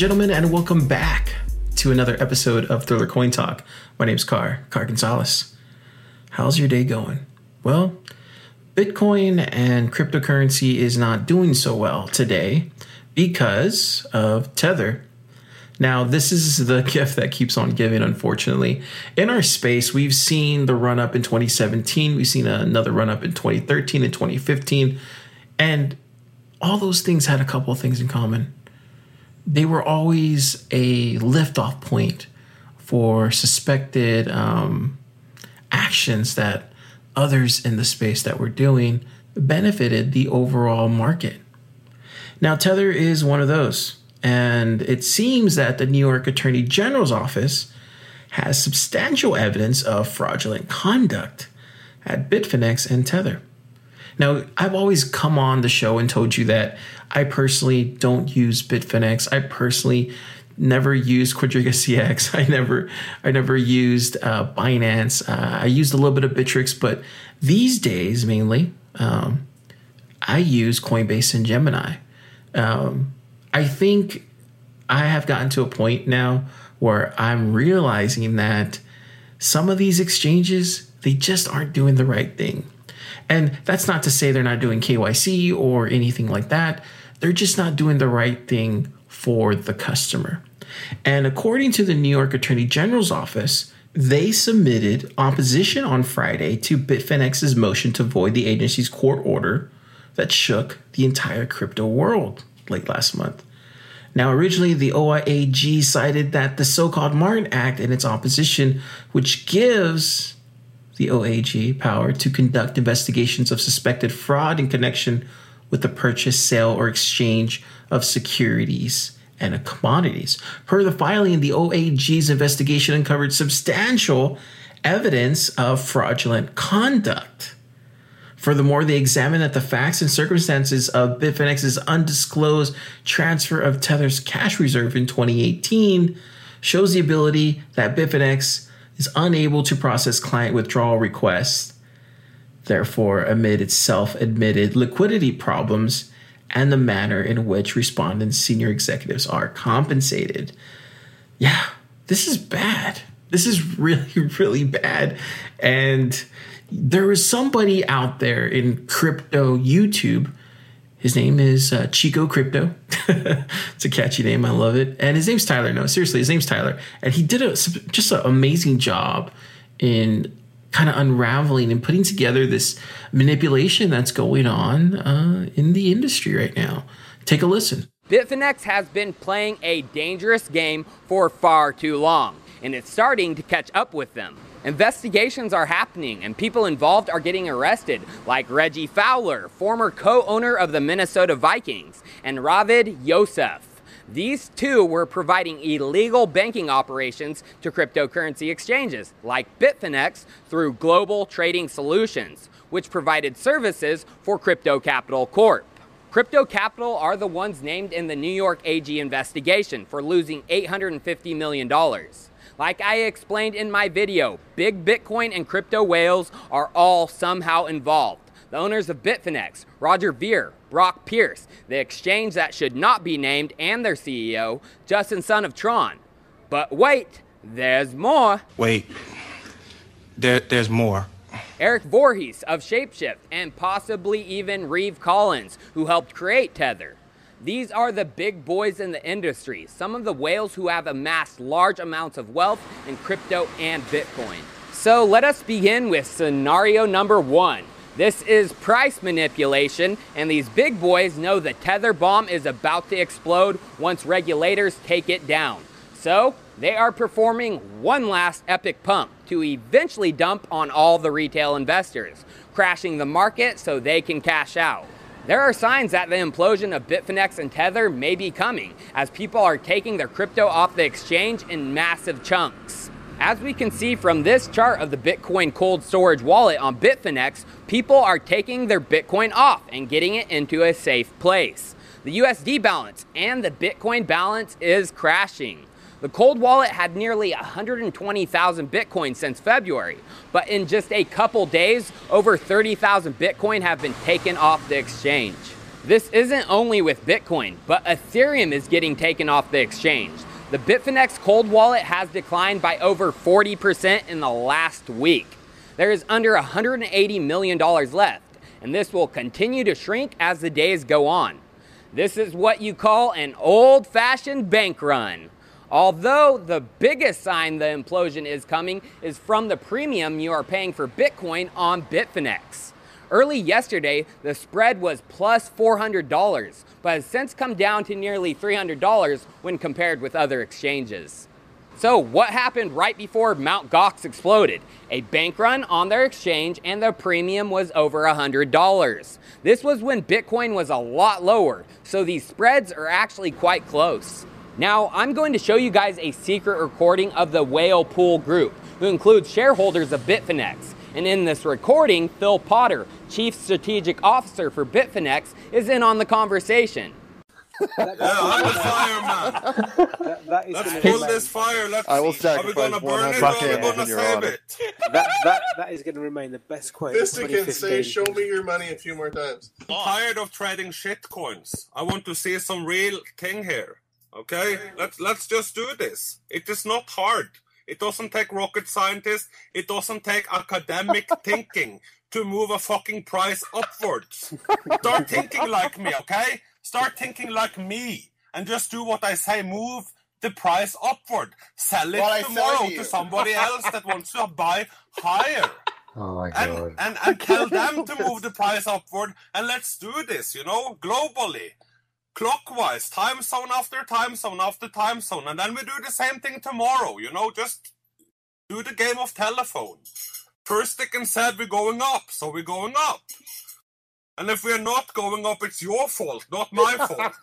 gentlemen, and welcome back to another episode of Thriller Coin Talk. My name's Car, Car Gonzalez. How's your day going? Well, Bitcoin and cryptocurrency is not doing so well today because of Tether. Now, this is the gift that keeps on giving, unfortunately. In our space, we've seen the run up in 2017, we've seen another run up in 2013 and 2015, and all those things had a couple of things in common they were always a liftoff point for suspected um, actions that others in the space that were doing benefited the overall market. Now, Tether is one of those, and it seems that the New York Attorney General's office has substantial evidence of fraudulent conduct at Bitfinex and Tether. Now, I've always come on the show and told you that I personally don't use Bitfinex. I personally never used Quadriga CX. I never, I never used uh, Binance. Uh, I used a little bit of Bittrex, but these days mainly, um, I use Coinbase and Gemini. Um, I think I have gotten to a point now where I'm realizing that some of these exchanges they just aren't doing the right thing. And that's not to say they're not doing KYC or anything like that. They're just not doing the right thing for the customer. And according to the New York Attorney General's office, they submitted opposition on Friday to Bitfinex's motion to void the agency's court order that shook the entire crypto world late last month. Now, originally, the OIAG cited that the so called Martin Act in its opposition, which gives the OAG power to conduct investigations of suspected fraud in connection with the purchase, sale, or exchange of securities and commodities. Per the filing, the OAG's investigation uncovered substantial evidence of fraudulent conduct. Furthermore, they examined that the facts and circumstances of Bitfinex's undisclosed transfer of Tether's cash reserve in 2018 shows the ability that Bitfinex is unable to process client withdrawal requests therefore, amid its self admitted liquidity problems and the manner in which respondents' senior executives are compensated. Yeah, this is bad. This is really, really bad. And there is somebody out there in crypto YouTube. His name is uh, Chico Crypto. it's a catchy name. I love it. And his name's Tyler. No, seriously, his name's Tyler. And he did a just an amazing job in kind of unraveling and putting together this manipulation that's going on uh, in the industry right now. Take a listen. Bitfinex has been playing a dangerous game for far too long, and it's starting to catch up with them. Investigations are happening and people involved are getting arrested, like Reggie Fowler, former co owner of the Minnesota Vikings, and Ravid Yosef. These two were providing illegal banking operations to cryptocurrency exchanges like Bitfinex through Global Trading Solutions, which provided services for Crypto Capital Corp. Crypto Capital are the ones named in the New York AG investigation for losing $850 million. Like I explained in my video, big Bitcoin and crypto whales are all somehow involved. The owners of Bitfinex, Roger Ver, Brock Pierce, the exchange that should not be named, and their CEO, Justin Sun of Tron. But wait, there's more. Wait, there, there's more. Eric Voorhees of Shapeshift, and possibly even Reeve Collins, who helped create Tether. These are the big boys in the industry, some of the whales who have amassed large amounts of wealth in crypto and Bitcoin. So let us begin with scenario number one. This is price manipulation, and these big boys know the tether bomb is about to explode once regulators take it down. So, they are performing one last epic pump to eventually dump on all the retail investors, crashing the market so they can cash out. There are signs that the implosion of Bitfinex and Tether may be coming as people are taking their crypto off the exchange in massive chunks. As we can see from this chart of the Bitcoin cold storage wallet on Bitfinex, people are taking their Bitcoin off and getting it into a safe place. The USD balance and the Bitcoin balance is crashing. The cold wallet had nearly 120,000 Bitcoin since February, but in just a couple days, over 30,000 Bitcoin have been taken off the exchange. This isn't only with Bitcoin, but Ethereum is getting taken off the exchange. The Bitfinex cold wallet has declined by over 40% in the last week. There is under $180 million left, and this will continue to shrink as the days go on. This is what you call an old fashioned bank run. Although the biggest sign the implosion is coming is from the premium you are paying for Bitcoin on Bitfinex. Early yesterday, the spread was plus $400, but has since come down to nearly $300 when compared with other exchanges. So, what happened right before Mt. Gox exploded? A bank run on their exchange and the premium was over $100. This was when Bitcoin was a lot lower, so these spreads are actually quite close. Now, I'm going to show you guys a secret recording of the Whale Pool Group, who includes shareholders of Bitfinex. And in this recording, Phil Potter, Chief Strategic Officer for Bitfinex, is in on the conversation. yeah, I'm the fireman. That, that is Let's pull this fire. Let's I will see. Are we sacrifice gonna burn it 100 or are we gonna in your save honor. it? that, that, that is going to remain the best quote. of can say, show me your money a few more times. I'm tired of trading shit coins. I want to see some real thing here. Okay? Let's let's just do this. It is not hard. It doesn't take rocket scientists. It doesn't take academic thinking to move a fucking price upwards. Start thinking like me, okay? Start thinking like me and just do what I say. Move the price upward. Sell it What tomorrow to somebody else that wants to buy higher Oh my and, god. and and tell them to move the price upward and let's do this you know globally clockwise time zone after time zone after time zone and then we do the same thing tomorrow you know just do the game of telephone Fyrstikken said we're going up so we're going up and if we're not going up it's your fault not my fault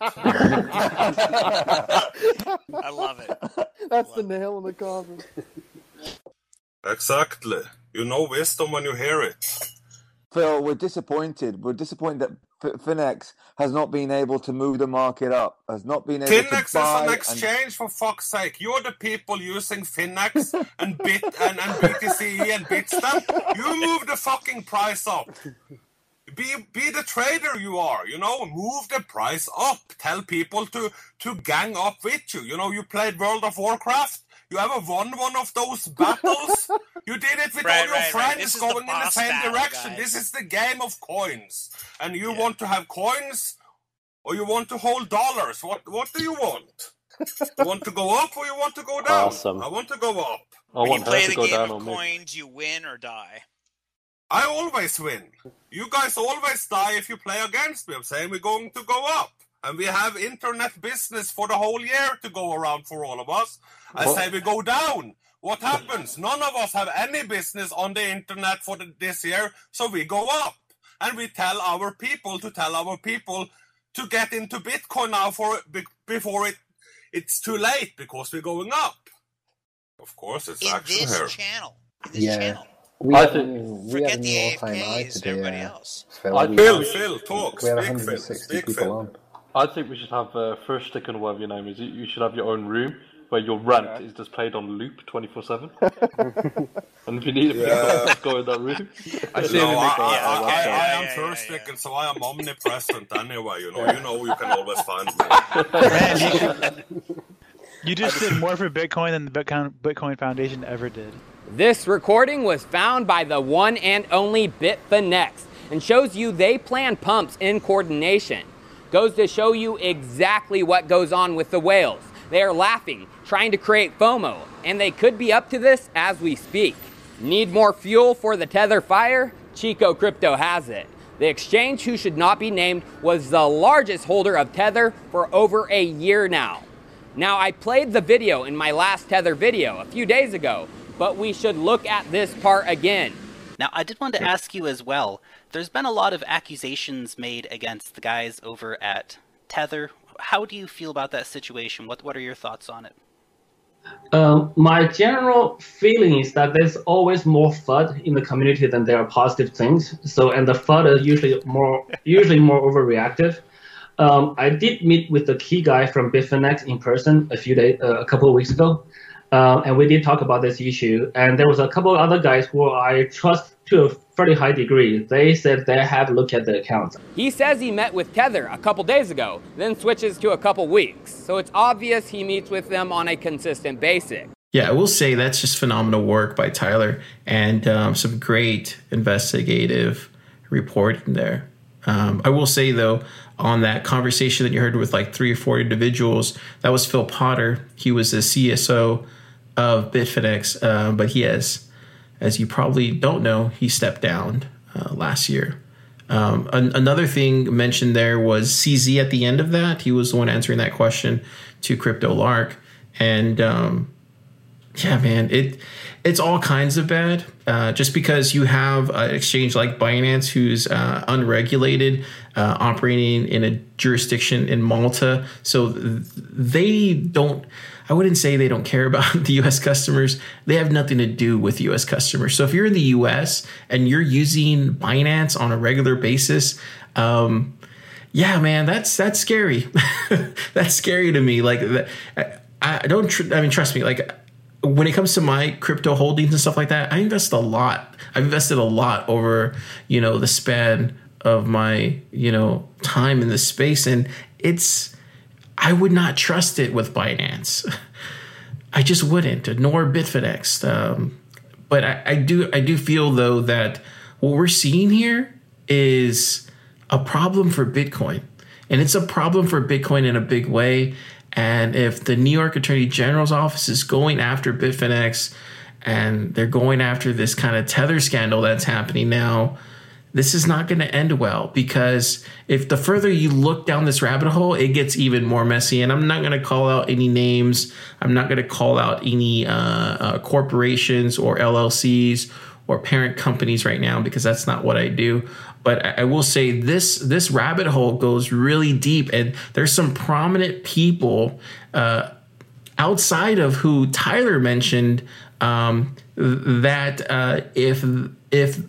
I love it. That's the nail in the coffin. exactly you know wisdom when you hear it Phil, we're disappointed. We're disappointed that F- Finex has not been able to move the market up, has not been able Finex to buy. Finex is an and- exchange for fuck's sake. You're the people using Finex and Bit and, and BTC and Bitstamp. You move the fucking price up. Be be the trader you are, you know, move the price up. Tell people to to gang up with you. You know, you played World of Warcraft. You ever won one of those battles? You did it with Right, all your right, right. friends This is the going in the same battle, direction. guys. This is the game of coins. And you Yeah. want to have coins or you want to hold dollars? What what do you want? You want to go up or you want to go down? Awesome. I want to go up. I When you want play to the go game down of on me. coins, you win or die. I always win. You guys always die if you play against me. I'm saying we're going to go up. And we have internet business for the whole year to go around for all of us. I Well- say we go down. What happens? None of us have any business on the internet for the, this year, so we go up. And we tell our people to tell our people to get into Bitcoin now for be, before it it's too late because we're going up. Of course, it's In action this here. channel. In this Yeah. channel. We I have, think- we Forget have the an all-time high AFKs and everybody else. Phil. I- We Phil, Phil, talk. We have Speak, 160 Speak, people Phil. on. I think we should have uh, first stick and whatever your name is. You, you should have your own room where your rant is just played on loop twenty four seven. And if you need a Yeah. just go in that room. I No, say we I, make I, a- I, yeah, I, I am yeah, first yeah, stricken, so I am omnipresent anyway. You know, you know, you can always find me. You just did more for Bitcoin than the Bitcoin Bitcoin Foundation ever did. This recording was found by the one and only Bitfinex and shows you they plan pumps in coordination. Goes to show you exactly what goes on with the whales. They are laughing, trying to create FOMO, and they could be up to this as we speak. Need more fuel for the Tether fire? Chico Crypto has it. The exchange, who should not be named, was the largest holder of Tether for over a year now. Now, I played the video in my last Tether video a few days ago, but we should look at this part again. Now, I did want to ask you as well. There's been a lot of accusations made against the guys over at Tether. How do you feel about that situation? What What are your thoughts on it? Um, my general feeling is that there's always more FUD in the community than there are positive things. So, and the FUD is usually more usually more overreactive. Um, I did meet with the key guy from Bitfinex in person a few days, uh, a couple of weeks ago, Um, and we did talk about this issue. And there was a couple of other guys who I trust to a fairly high degree. They said they have looked at the accounts. He says he met with Tether a couple days ago, then switches to a couple weeks. So it's obvious he meets with them on a consistent basis. Yeah, I will say that's just phenomenal work by Tyler and um, some great investigative reporting there. Um, I will say though, on that conversation that you heard with like three or four individuals, that was Phil Potter. He was the CSO of Bitfinex, uh, but he has, as you probably don't know, he stepped down uh, last year. Um, an- another thing mentioned there was CZ at the end of that. He was the one answering that question to Crypto Lark, and um, yeah, man, it it's all kinds of bad. Uh, just because you have an exchange like Binance, who's uh, unregulated, uh, operating in a jurisdiction in Malta, so th- they don't. I wouldn't say they don't care about the U.S. customers. They have nothing to do with U.S. customers. So if you're in the U.S. and you're using Binance on a regular basis, um, yeah, man, that's that's scary. that's scary to me. Like, I, don't. Tr- I mean, trust me. Like, when it comes to my crypto holdings and stuff like that, I invest a lot. I've invested a lot over, you know, the span of my, you know, time in this space. And it's, I would not trust it with Binance. I just wouldn't, nor Bitfinex. Um, but I, I do, I do feel though that what we're seeing here is a problem for Bitcoin. And it's a problem for Bitcoin in a big way. And if the New York Attorney General's office is going after Bitfinex and they're going after this kind of tether scandal that's happening now, this is not going to end well because if the further you look down this rabbit hole, it gets even more messy. And I'm not going to call out any names. I'm not going to call out any uh, uh, corporations or LLCs or parent companies right now because that's not what I do. But I, I will say this this rabbit hole goes really deep, and there's some prominent people uh, outside of who Tyler mentioned um, that uh, if if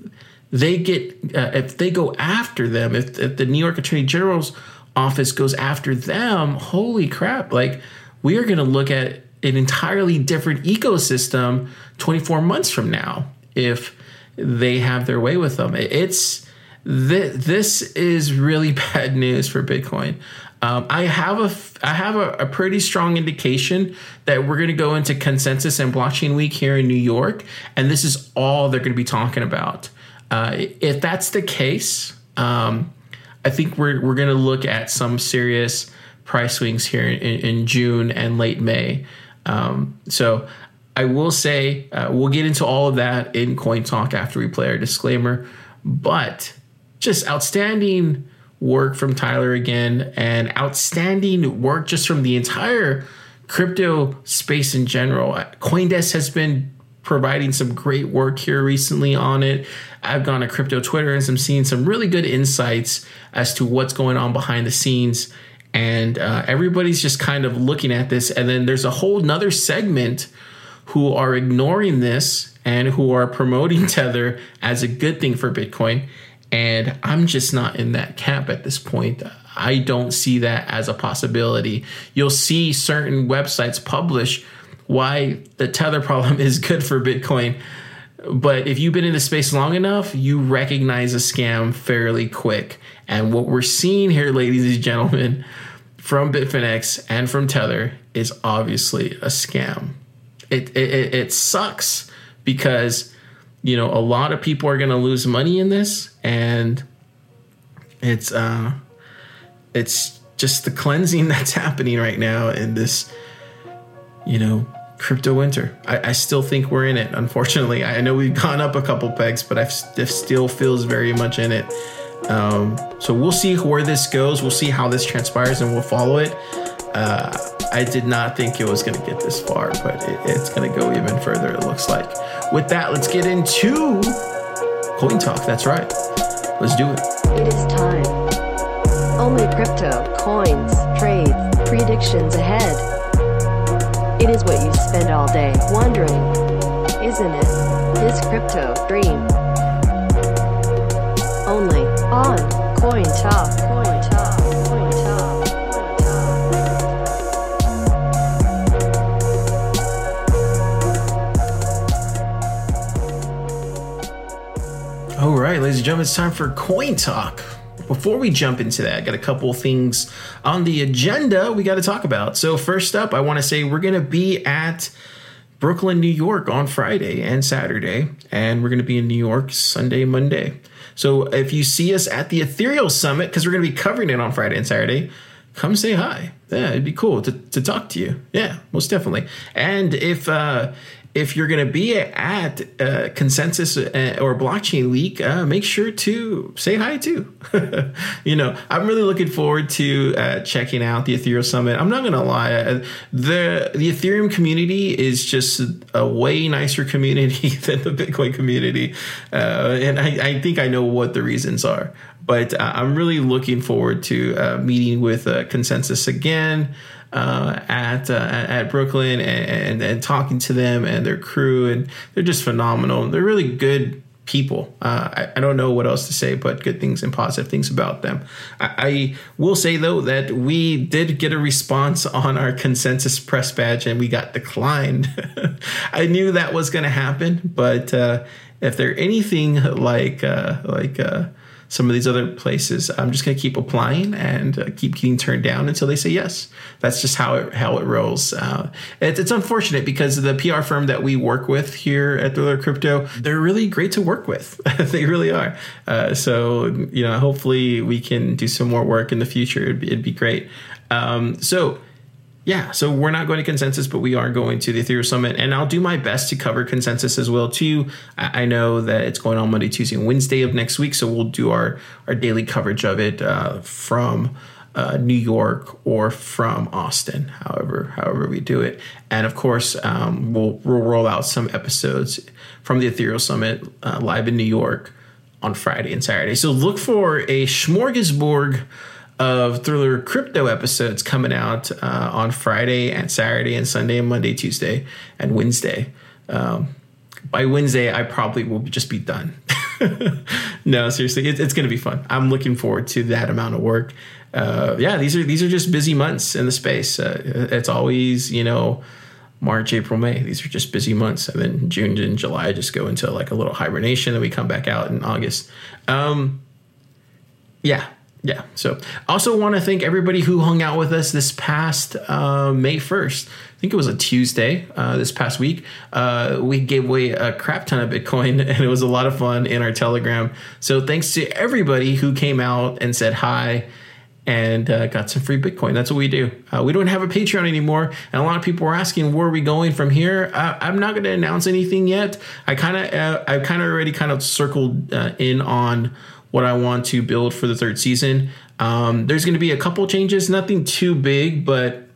they get uh, if they go after them, if, if the New York Attorney General's office goes after them, holy crap! Like we are going to look at an entirely different ecosystem 24 months from now if they have their way with them. It's th- this is really bad news for Bitcoin. Um, I have a I have a, a pretty strong indication that we're going to go into consensus and blockchain week here in New York, and this is all they're going to be talking about. Uh, if that's the case, um, I think we're we're going to look at some serious price swings here in, in June and late May. Um, so I will say uh, we'll get into all of that in Coin Talk after we play our disclaimer, but just outstanding work from Tyler again, and outstanding work just from the entire crypto space in general. Coindesk has been providing some great work here recently on it. I've gone to crypto Twitter and I'm seeing some really good insights as to what's going on behind the scenes. And uh, everybody's just kind of looking at this. And then there's a whole nother segment who are ignoring this and who are promoting Tether as a good thing for Bitcoin. And I'm just not in that camp at this point. I don't see that as a possibility. You'll see certain websites publish why the tether problem is good for Bitcoin. But if you've been in the space long enough, you recognize a scam fairly quick. And what we're seeing here, ladies and gentlemen, from Bitfinex and from Tether is obviously a scam. It, it, it sucks because you know a lot of people are going to lose money in this and it's uh it's just the cleansing that's happening right now in this you know crypto winter I, I still think we're in it unfortunately i know we've gone up a couple pegs but i still feels very much in it um, so we'll see where this goes we'll see how this transpires and we'll follow it uh, I did not think it was going to get this far, but it, it's going to go even further, it looks like. With that, let's get into Coin Talk. That's right. Let's do it. It is time. Only crypto, coins, trades, predictions ahead. It is what you spend all day wondering, isn't it? This crypto dream. Only on Coin Talk. All right, ladies and gentlemen, it's time for Coin Talk. Before we jump into that, I got a couple things on the agenda we got to talk about. So, first up, I want to say we're going to be at Brooklyn, New York on Friday and Saturday, and we're going to be in New York Sunday, Monday. So, if you see us at the Ethereal Summit, because we're going to be covering it on Friday and Saturday, come say hi. Yeah, it'd be cool to, to talk to you. Yeah, most definitely. And if uh, if you're going to be at uh, Consensus uh, or Blockchain Week, uh, make sure to say hi too. you know, I'm really looking forward to uh, checking out the Ethereum Summit. I'm not going to lie, uh, the the Ethereum community is just a way nicer community than the Bitcoin community, uh, and I, I think I know what the reasons are but I'm really looking forward to meeting with ConsenSys again uh, at uh, at Brooklyn and, and, and talking to them and their crew, and they're just phenomenal. They're really good people. Uh, I, I, don't know what else to say, but good things and positive things about them. I, I, will say though that we did get a response on our consensus press badge, and we got declined. I knew that was going to happen, but uh, if they're anything like uh, like some of these other places. I'm just going to keep applying and uh, keep getting turned down until they say yes. That's just how it how it rolls. Uh, it, it's unfortunate because the PR firm that we work with here at Thriller Crypto, they're really great to work with. they really are. Uh, so you know, hopefully we can do some more work in the future. It'd be, it'd be great. Um, so yeah, so we're not going to consensus, but we are going to the Ethereum Summit, and I'll do my best to cover consensus as well too. I know that it's going on Monday, Tuesday, and Wednesday of next week, so we'll do our our daily coverage of it uh, from uh, New York or from Austin, however however we do it, and of course um, we'll we'll roll out some episodes from the Ethereum Summit uh, live in New York on Friday and Saturday. So look for a smorgasbord of Thriller crypto episodes coming out uh, on Friday and Saturday and Sunday and Monday, Tuesday and Wednesday. Um, by Wednesday, I probably will just be done. no, seriously, it, it's going to be fun. I'm looking forward to that amount of work. Uh, yeah, these are these are just busy months in the space. Uh, it's always you know March, April, May. These are just busy months, and then June and July just go into like a little hibernation, and we come back out in August. Um, yeah, yeah. So, also want to thank everybody who hung out with us this past uh, May 1st. I think it was a Tuesday uh, this past week. Uh, we gave away a crap ton of Bitcoin, and it was a lot of fun in our Telegram. So, thanks to everybody who came out and said hi and uh, got some free Bitcoin. That's what we do. Uh, we don't have a Patreon anymore, and a lot of people were asking where are we going from here. I'm not going to announce anything yet. I kind of, uh, I kind of already kind of circled in on what I want to build for the third season. Um, there's going to be a couple changes, nothing too big, but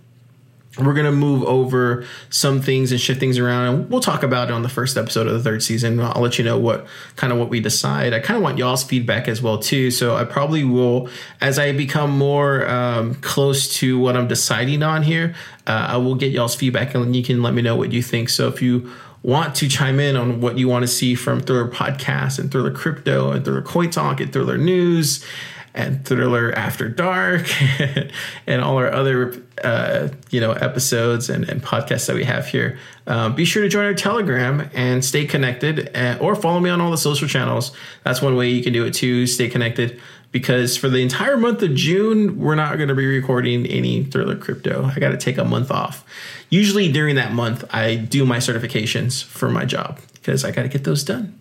we're going to move over some things and shift things around and we'll talk about it on the first episode of the third season. I'll let you know what kind of what we decide. I kind of want y'all's feedback as well too so i probably will as i become more um, close to what i'm deciding on here uh, i will get y'all's feedback and you can let me know what you think. So if you want to chime in on what you want to see from Thriller Podcast and Thriller Crypto and Thriller Coin Talk and Thriller News and Thriller After Dark and all our other uh, you know episodes and, and, podcasts that we have here. Um, be sure to join our Telegram and stay connected, and, or follow me on all the social channels. That's one way you can do it too. Stay connected because for the entire month of June, we're not going to be recording any Thriller Crypto. I got to take a month off. Usually during that month, I do my certifications for my job because I got to get those done.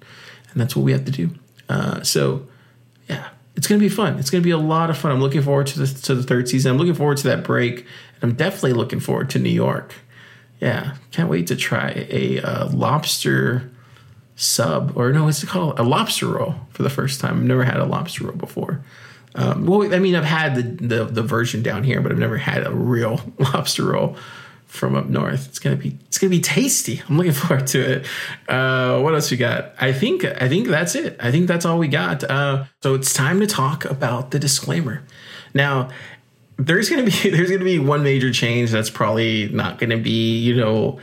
And that's what we have to do. Uh, so, yeah, it's going to be fun. It's going to be a lot of fun. I'm looking forward to the, to the third season. I'm looking forward to that break. And I'm definitely looking forward to New York. Yeah, can't wait to try a uh, lobster sub or no, what's it called? A lobster roll for the first time. I've never had a lobster roll before. Um, well, I mean, I've had the, the, the version down here, but I've never had a real lobster roll from up north. It's gonna be it's gonna be tasty. I'm looking forward to it. Uh, what else we got? I think I think that's it. I think that's all we got. Uh, so it's time to talk about the disclaimer. Now, there's gonna be there's gonna be one major change that's probably not gonna be you know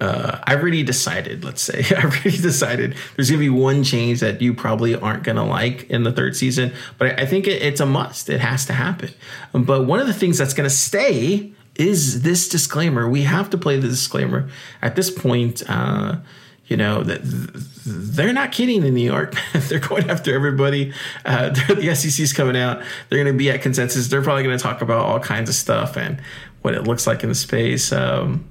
uh, I've already decided, let's say, I've already decided there's going to be one change that you probably aren't going to like in the third season, but I, think it, it's a must. It has to happen. But one of the things that's going to stay is this disclaimer. We have to play the disclaimer. At this point, uh, you know that they're not kidding in New York. they're going after everybody. Uh, the SEC's coming out. They're going to be at consensus. They're probably going to talk about all kinds of stuff and what it looks like in the space. Um,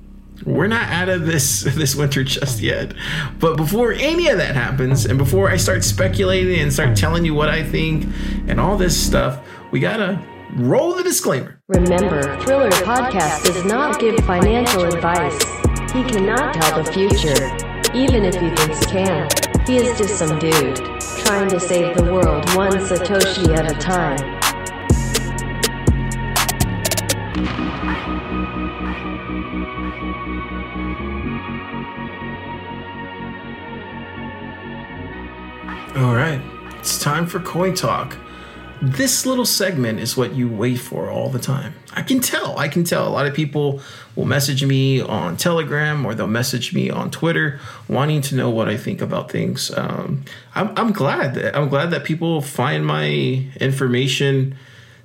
we're not out of this this winter just yet. But before any of that happens, and before I start speculating and start telling you what I think and all this stuff, we gotta roll the disclaimer. Remember, Thriller Podcast does not give financial advice. He cannot tell the future, even if he thinks can. He is just some dude trying to save the world one Satoshi at a time. All right, it's time for Coin Talk. This little segment is what you wait for all the time. I can tell. I can tell. A lot of people will message me on Telegram or they'll message me on Twitter, wanting to know what I think about things. Um, I'm, I'm glad that I'm glad that people find my information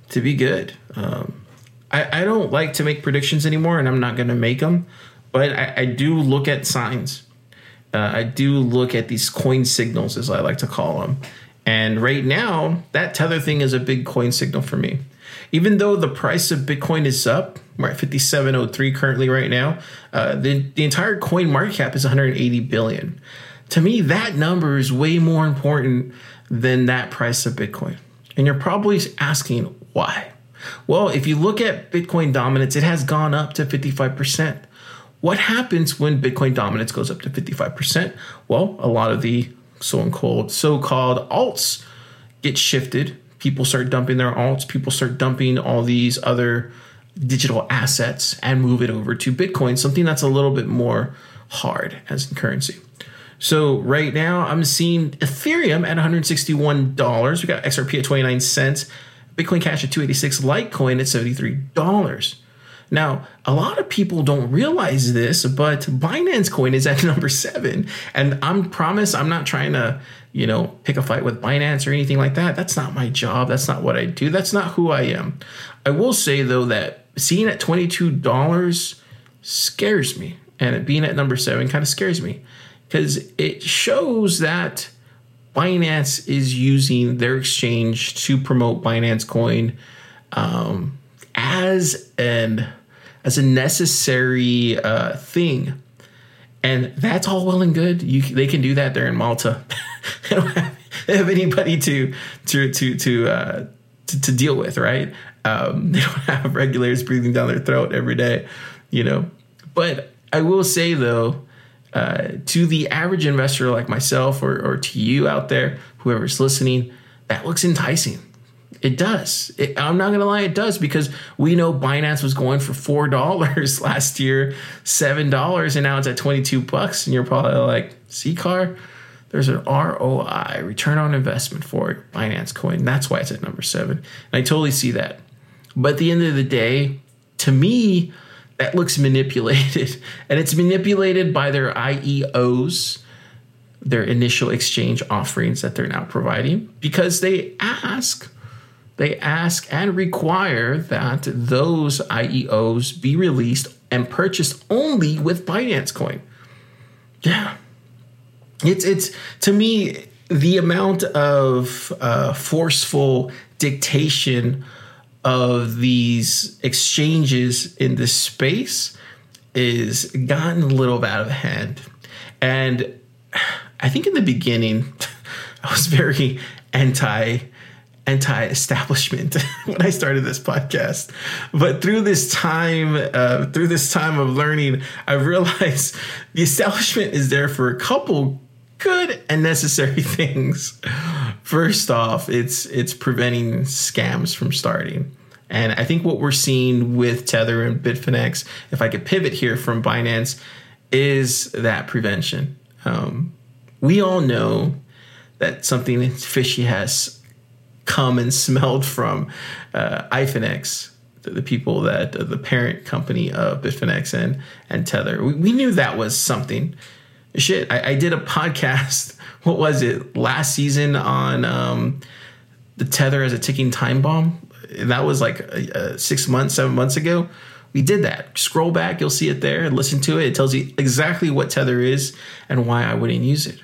to be good. Um, I, I don't like to make predictions anymore, and I'm not going to make them. But I, I do look at signs uh, I do look at these coin signals, as I like to call them. And right now, that tether thing is a big coin signal for me. Even though the price of Bitcoin is up, we're at 5703 currently right now. Uh, the, the entire coin market cap is 180 billion. To me, that number is way more important than that price of Bitcoin. And you're probably asking why. Well, if you look at Bitcoin dominance, it has gone up to 55%. What happens when Bitcoin dominance goes up to 55%? Well, a lot of the so-called so-called alts get shifted. People start dumping their alts, people start dumping all these other digital assets and move it over to Bitcoin, something that's a little bit more hard as in currency. So right now I'm seeing Ethereum at $161. We got XRP at 29 cents, Bitcoin Cash at 286, Litecoin at $73. Now, a lot of people don't realize this, but Binance Coin is at number seven. And I'm promise I'm not trying to, you know, pick a fight with Binance or anything like that. That's not my job. That's not what I do. That's not who I am. I will say though that seeing at $22 scares me. And it being at number seven kind of scares me because it shows that Binance is using their exchange to promote Binance Coin um, as an as a necessary uh, thing. And that's all well and good. You, they can do that there in Malta. they don't have, have anybody to to to to, uh, to to deal with, right? Um, they don't have regulators breathing down their throat every day, you know. But I will say though, uh, to the average investor like myself, or, or to you out there, whoever's listening, that looks enticing it does. It, I'm not gonna lie, it does because we know Binance was going for four dollars last year, seven dollars, and now it's at 22 bucks. And you're probably like, "See, car, there's an ROI, return on investment for Binance Coin. That's why it's at number seven." And I totally see that. But at the end of the day, to me, that looks manipulated, and it's manipulated by their IEOs their initial exchange offerings that they're now providing because they ask they ask and require that those IEOs be released and purchased only with Binance Coin. Yeah. It's it's to me the amount of uh, forceful dictation of these exchanges in this space is gotten a little out of hand. And I think in the beginning, I was very anti anti-establishment when I started this podcast. But through this time, uh, through this time of learning, I've realized the establishment is there for a couple good and necessary things. First off, it's it's preventing scams from starting. And I think what we're seeing with Tether and Bitfinex, if I could pivot here from Binance, is that prevention. Um, we all know that something fishy has come and smelled from uh, Ifinex, the, the people that uh, the parent company of Bitfinex and and Tether. We, we knew that was something. Shit, I, I, did a podcast. What was it last season on um, the Tether as a ticking time bomb? That was like uh, six months, seven months ago. We did that. Scroll back, you'll see it there. And listen to it. It tells you exactly what Tether is and why I wouldn't use it.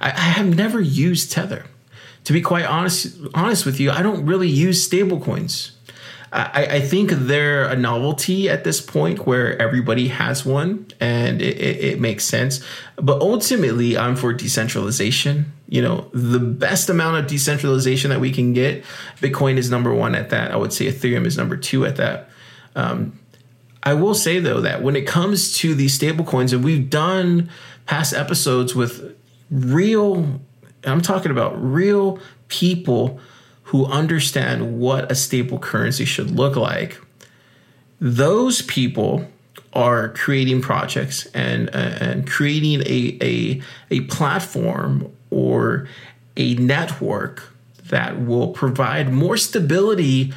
I, I have never used Tether. To be quite honest, honest with you, I don't really use stablecoins. I, I think they're a novelty at this point where everybody has one and it, it, it makes sense. But ultimately, I'm for decentralization. You know, the best amount of decentralization that we can get, Bitcoin is number one at that. I would say Ethereum is number two at that. Um, I will say though that when it comes to these stablecoins, and we've done past episodes with real, I'm talking about real people who understand what a stable currency should look like. Those people are creating projects and uh, and creating a a, a platform or a network that will provide more stability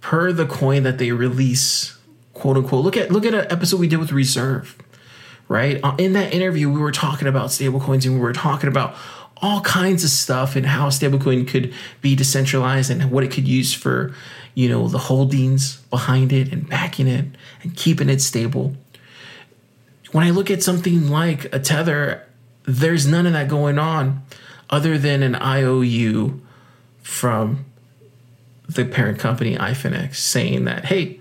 per the coin that they release quote unquote look at look at an episode we did with reserve right uh, in that interview we were talking about stablecoins and we were talking about all kinds of stuff and how stablecoin could be decentralized and what it could use for you know the holdings behind it and backing it and keeping it stable. When i look at something like a tether there's none of that going on other than an iou from the parent company ifinex saying that hey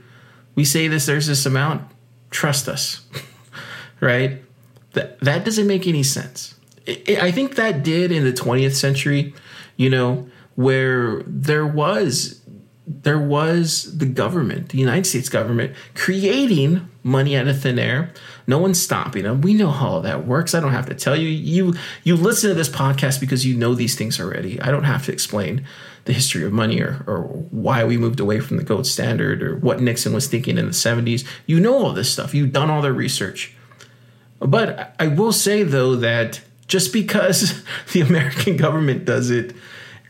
we say this there's this amount trust us. Right? That that doesn't make any sense it, I think that did in the 20th century, you know, where there was there was the government, the United States government, creating money out of thin air. No one's stopping them. We know how that works. I don't have to tell you. You you listen to this podcast because you know these things already. I don't have to explain the history of money or, or why we moved away from the gold standard or what Nixon was thinking in the 70s. You know all this stuff. You've done all the research. But I will say though that just because the American government does it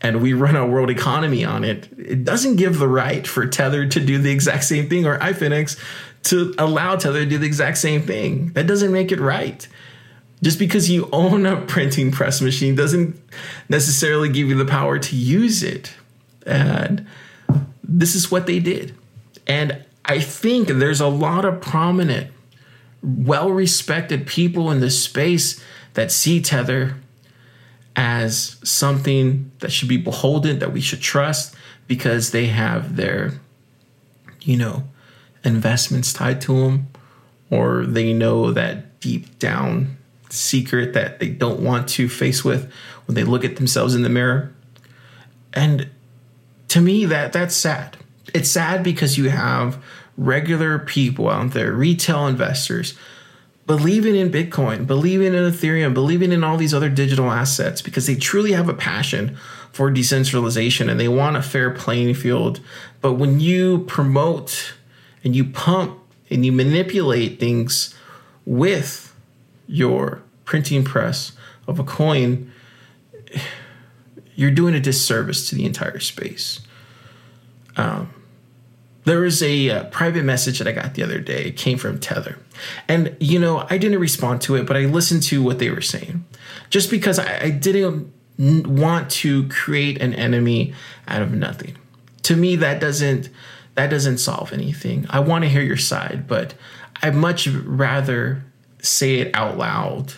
and we run our world economy on it, it doesn't give the right for Tether to do the exact same thing or iFinex to allow Tether to do the exact same thing. That doesn't make it right. Just because you own a printing press machine doesn't necessarily give you the power to use it. And this is what they did. And I think there's a lot of prominent, well respected people in this space that see Tether as something that should be beholden, that we should trust because they have their, you know, investments tied to them, or they know that deep down secret that they don't want to face with when they look at themselves in the mirror. And to me, that that's sad. It's sad because you have regular people out there, retail investors believing in Bitcoin, believing in Ethereum, believing in all these other digital assets because they truly have a passion for decentralization and they want a fair playing field. But when you promote and you pump and you manipulate things with your printing press of a coin, you're doing a disservice to the entire space. Um, there was a uh, private message that I got the other day. It came from Tether. And, you know, I didn't respond to it, but I listened to what they were saying. Just because I, I didn't want to create an enemy out of nothing. To me, that doesn't that doesn't solve anything. I want to hear your side, but I'd much rather say it out loud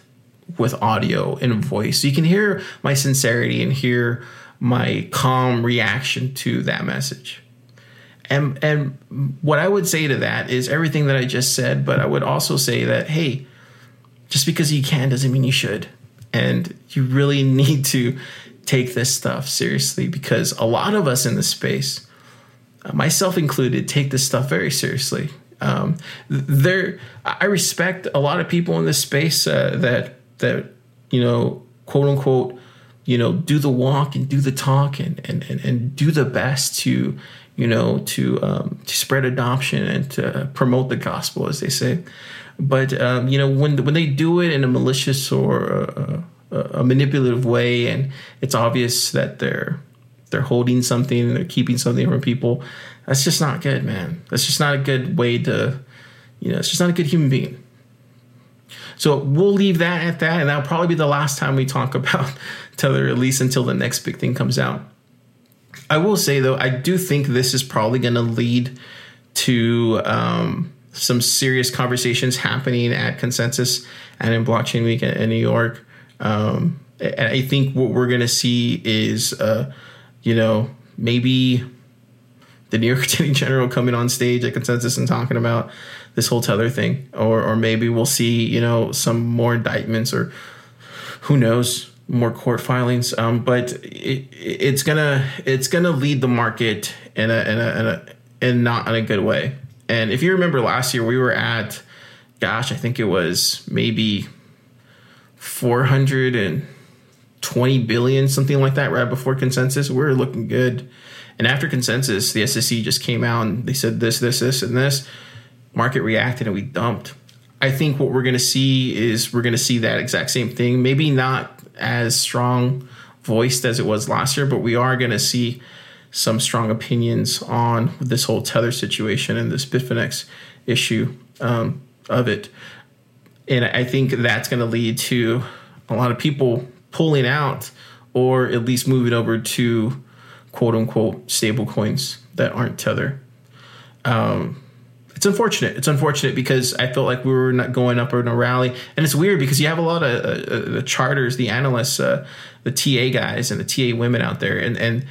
with audio and voice. So you can hear my sincerity and hear my calm reaction to that message. And and what I would say to that is everything that I just said, but I would also say that hey, just because you can doesn't mean you should. And you really need to take this stuff seriously because a lot of us in this space, uh, myself included, take this stuff very seriously. Um, there, I respect a lot of people in this space uh, that that you know, quote unquote, you know, do the walk and do the talk and and and, and do the best to you know, to um, to spread adoption and to promote the gospel, as they say. But um, you know, when when they do it in a malicious or a, a, a manipulative way, and it's obvious that they're they're holding something and they're keeping something from people, that's just not good, man. That's just not a good way to, you know, it's just not a good human being. So we'll leave that at that, and that'll probably be the last time we talk about Tether, at least until the next big thing comes out. I will say though, I do think this is probably going to lead to um, some serious conversations happening at Consensus and in Blockchain Week in, New York. Um, and I think what we're going to see is, uh, you know, maybe the New York Attorney General coming on stage at Consensus and talking about this whole tether thing, or or maybe we'll see, you know, some more indictments or who knows more court filings. Um, but it, it's gonna it's gonna lead the market in a in a, in a in not in a good way. And if you remember last year, we were at, gosh, I think it was maybe four hundred and twenty billion, something like that, right before consensus. We're looking good. And after consensus, the SEC just came out and they said this, this, this, and this. Market reacted and we dumped. I think what we're going to see is we're going to see that exact same thing. Maybe not as strong voiced as it was last year, but we are going to see some strong opinions on this whole tether situation and this Bitfinex issue um, of it. And I think that's going to lead to a lot of people pulling out or at least moving over to quote unquote stable coins that aren't tether. Um, it's unfortunate. It's unfortunate because I felt like we were not going up in a rally, and it's weird because you have a lot of uh, uh, the charters, the analysts, uh, the TA guys, and the TA women out there, and and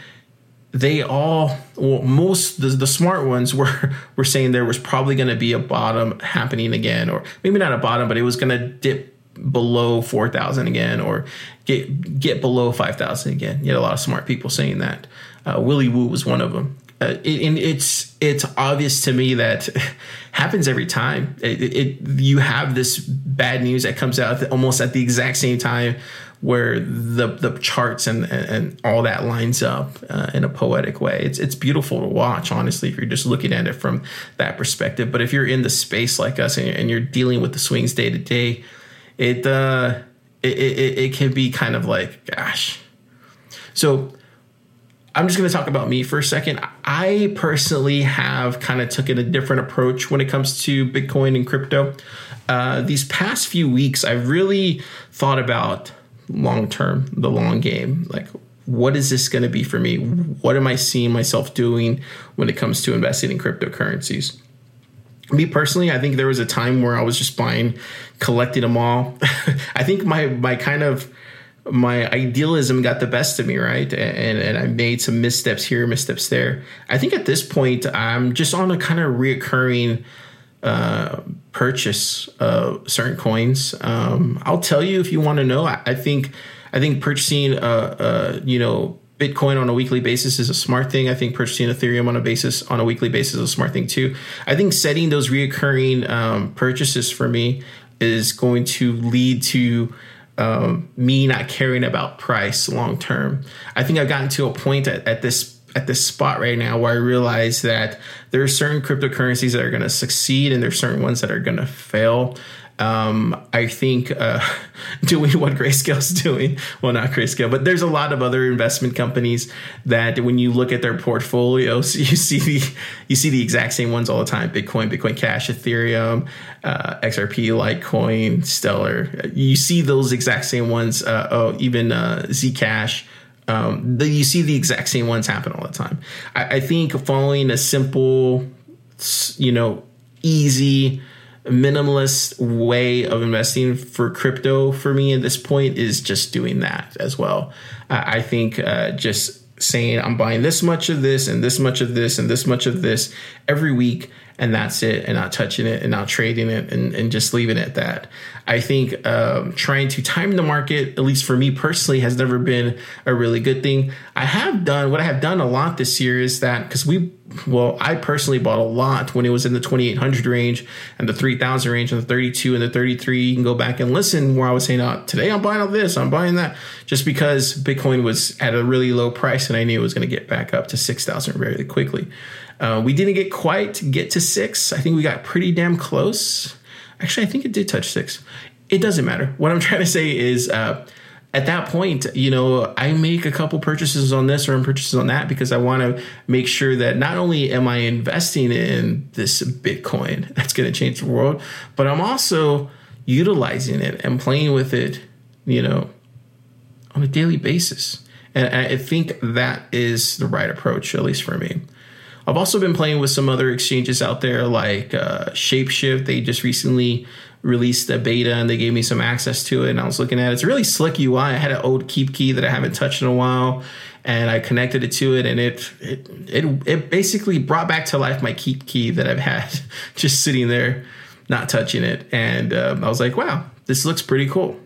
they all, well, most the, the smart ones were were saying there was probably going to be a bottom happening again, or maybe not a bottom, but it was going to dip below four thousand again, or get get below five thousand again. You had a lot of smart people saying that. Uh, Willy Woo was one of them uh, it, and it's it's obvious to me that happens every time. It, it, you have this bad news that comes out almost at the exact same time where the the charts and and all that lines up uh, in a poetic way. It's it's beautiful to watch, honestly, if you're just looking at it from that perspective. But if you're in the space like us and you're, and you're dealing with the swings day to day, it uh it, it it can be kind of like gosh. So I'm just going to talk about me for a second. I personally have kind of taken a different approach when it comes to Bitcoin and crypto. Uh, these past few weeks, I've really thought about long term, the long game. Like, what is this going to be for me? What am I seeing myself doing when it comes to investing in cryptocurrencies? Me personally, I think there was a time where I was just buying, collecting them all. I think my my kind of my idealism got the best of me, right? And and I made some missteps here, missteps there. I think at this point I'm just on a kind of reoccurring uh, purchase of certain coins. Um, I'll tell you if you want to know. I, I, think I think purchasing uh, uh, you know Bitcoin on a weekly basis is a smart thing. I think purchasing Ethereum on a basis on a weekly basis is a smart thing too. I think setting those reoccurring um, purchases for me is going to lead to um, me not caring about price long term. I think I've gotten to a point at, at this at this spot right now where I realize that there are certain cryptocurrencies that are going to succeed and there's certain ones that are going to fail. Um, I think uh, doing what Grayscale's doing, well, not Grayscale, but there's a lot of other investment companies that when you look at their portfolios, you see the you see the exact same ones all the time: Bitcoin, Bitcoin Cash, Ethereum, uh, XRP, Litecoin, Stellar. You see those exact same ones. Uh, oh, even uh, Zcash. Um, the, you see the exact same ones happen all the time. I, I think following a simple, you know, easy minimalist way of investing for crypto for me at this point is just doing that as well. I think uh, just saying I'm buying this much of this and this much of this and this much of this every week and that's it and not touching it and not trading it and, and just leaving it at that. I think um, trying to time the market at least for me personally has never been a really good thing. I have done what i have done a lot this year is that because we well i personally bought a lot when it was in the 2800 range and the 3000 range and the 32 and the 33 you can go back and listen where i was saying oh, today i'm buying all this i'm buying that just because bitcoin was at a really low price and i knew it was going to get back up to 6000 very quickly uh, we didn't get quite get to six. I think we got pretty damn close. Actually, I think it did touch six. It doesn't matter. What I'm trying to say is, uh, at that point, you know, I make a couple purchases on this or purchases on that because I want to make sure that not only am I investing in this Bitcoin that's going to change the world, but I'm also utilizing it and playing with it, you know, on a daily basis. And I think that is the right approach, at least for me. I've also been playing with some other exchanges out there like uh, Shapeshift. They just recently released a beta and they gave me some access to it and I was looking at it. It's a really slick UI. I had an old KeepKey that I haven't touched in a while and I connected it to it and it it it, it basically brought back to life my KeepKey that I've had just sitting there not touching it and um, I was like, wow, this looks pretty cool.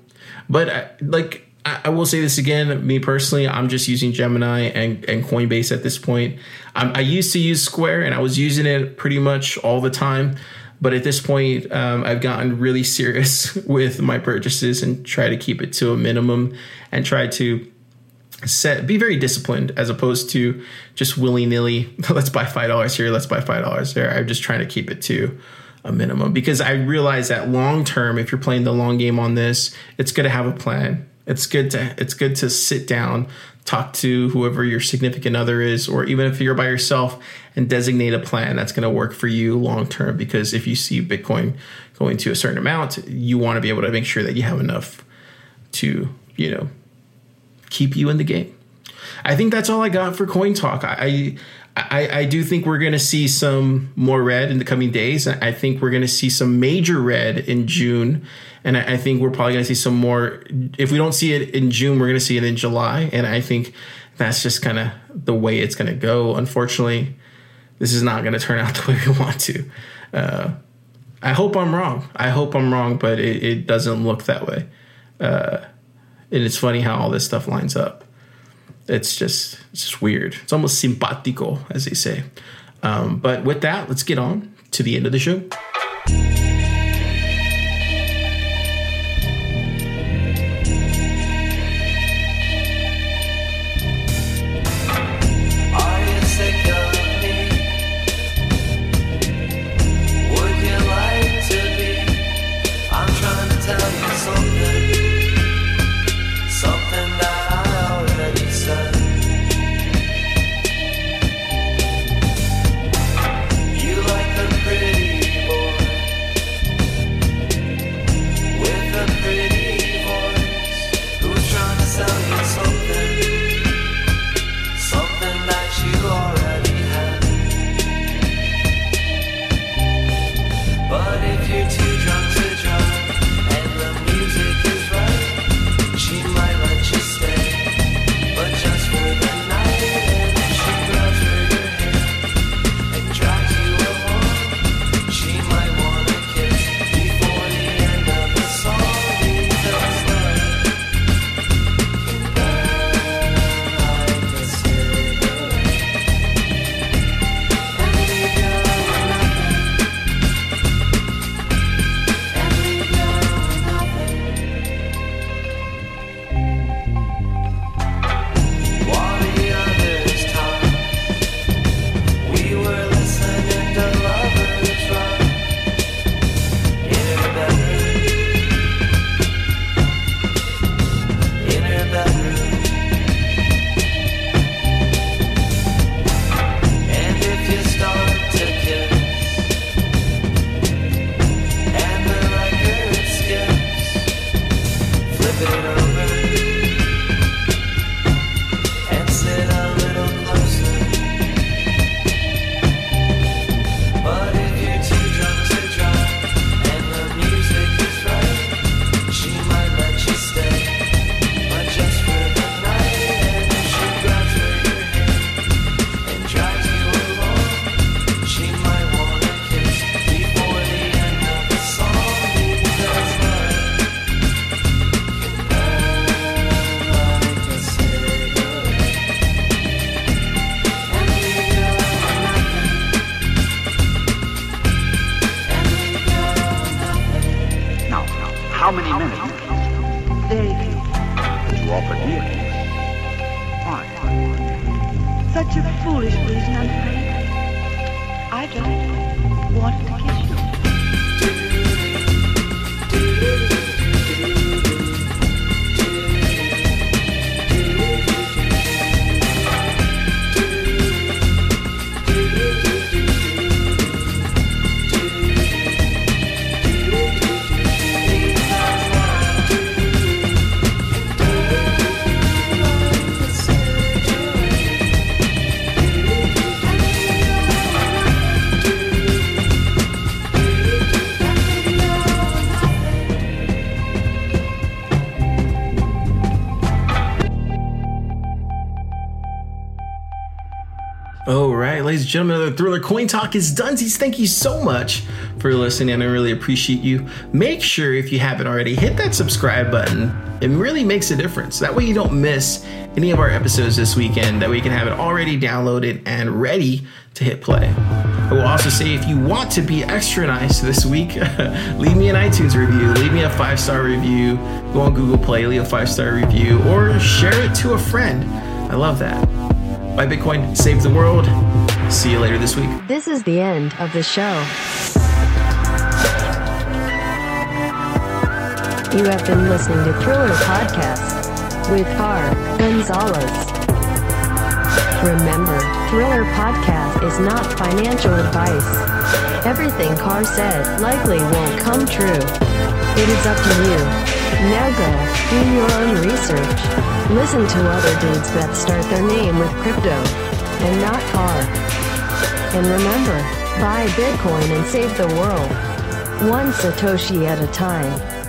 But I, like I, I will say this again, me personally, I'm just using Gemini and, and Coinbase at this point. I used to use Square and I was using it pretty much all the time. But at this point, um, I've gotten really serious with my purchases and try to keep it to a minimum and try to set be very disciplined as opposed to just willy nilly. Let's buy five dollars here. Let's buy five dollars there. I'm just trying to keep it to a minimum because I realize that long term, if you're playing the long game on this, it's going to have a plan. It's good to it's good to sit down, talk to whoever your significant other is, or even if you're by yourself, and designate a plan that's going to work for you long term. Because if you see Bitcoin going to a certain amount, you want to be able to make sure that you have enough to you know keep you in the game. I think that's all I got for Coin Talk. I I, I do think we're going to see some more red in the coming days. I think we're going to see some major red in June, and I, I think we're probably going to see some more. If we don't see it in June, we're going to see it in July, and I think that's just kind of the way it's going to go. Unfortunately, this is not going to turn out the way we want to. Uh, I hope I'm wrong. I hope I'm wrong, but it, it doesn't look that way. Uh, and it's funny how all this stuff lines up. It's just it's just weird. It's almost simpatico, as they say. Um, but with that, let's get on to the end of the show. Right, ladies and gentlemen, the Thriller Coin Talk is done. Thank you so much for listening. I really appreciate you. Make sure, if you haven't already, hit that subscribe button. It really makes a difference. That way, you don't miss any of our episodes this weekend. That you can have it already downloaded and ready to hit play. I will also say, if you want to be extra nice this week, leave me an iTunes review, leave me a five star review, go on Google Play, leave a five star review, or share it to a friend. I love that. Buy Bitcoin, save the world. See you later this week. This is the end of the show. You have been listening to Thriller Podcast with Car Gonzalez. Remember, Thriller Podcast is not financial advice. Everything Car said likely won't come true. It is up to you. Now go, do your own research. Listen to other dudes that start their name with crypto and not car. And remember, buy Bitcoin and save the world. One Satoshi at a time.